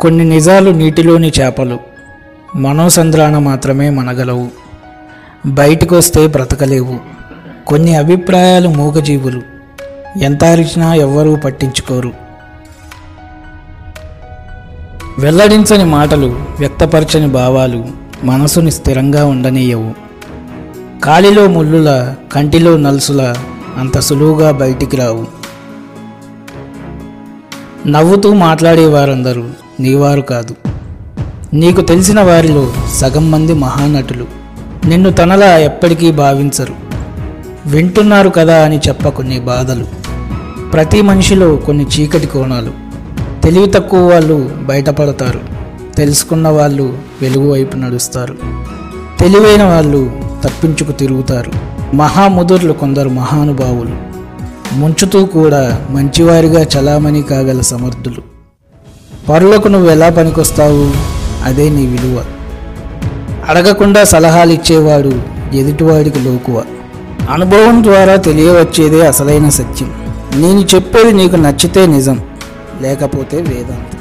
కొన్ని నిజాలు నీటిలోని చేపలు మనోసంద్రాన మాత్రమే మనగలవు. బయటకొస్తే బ్రతకలేవు. కొన్ని అభిప్రాయాలు మూగజీవులు ఎంత అరిచినా ఎవ్వరూ పట్టించుకోరు. వెల్లడించని మాటలు వ్యక్తపరచని భావాలు మనసుని స్థిరంగా ఉండనీయవు. కాలిలో ముళ్ళుల కంటిలో నలుసుల అంత సులువుగా బయటికి రావు. నవ్వుతూ మాట్లాడేవారందరూ నీవారు కాదు. నీకు తెలిసిన వారిలో సగం మంది మహానటులు. నిన్ను తనలా ఎప్పటికీ భావించరు. వింటున్నారు కదా అని చెప్ప కొన్ని బాధలు. ప్రతి మనిషిలో కొన్ని చీకటి కోణాలు. తెలివి తక్కువ వాళ్ళు బయటపడతారు. తెలుసుకున్న వాళ్ళు వెలుగు వైపు నడుస్తారు. తెలివైన వాళ్ళు తప్పించుకు తిరుగుతారు. మహాముదుర్లు కొందరు మహానుభావులు. ముంచుతూ కూడా మంచివారిగా చలామణి కాగల సమర్థులు. పరులకు నువ్వు ఎలా పనికొస్తావు? అదే నీ విలువ. అడగకుండా సలహాలు ఇచ్చేవాడు ఎదుటివాడికి లోకువ. అనుభవం ద్వారా తెలియవచ్చేదే అసలైన సత్యం. నేను చెప్పేది నీకు నచ్చితే నిజం లేకపోతే వేదాంతం.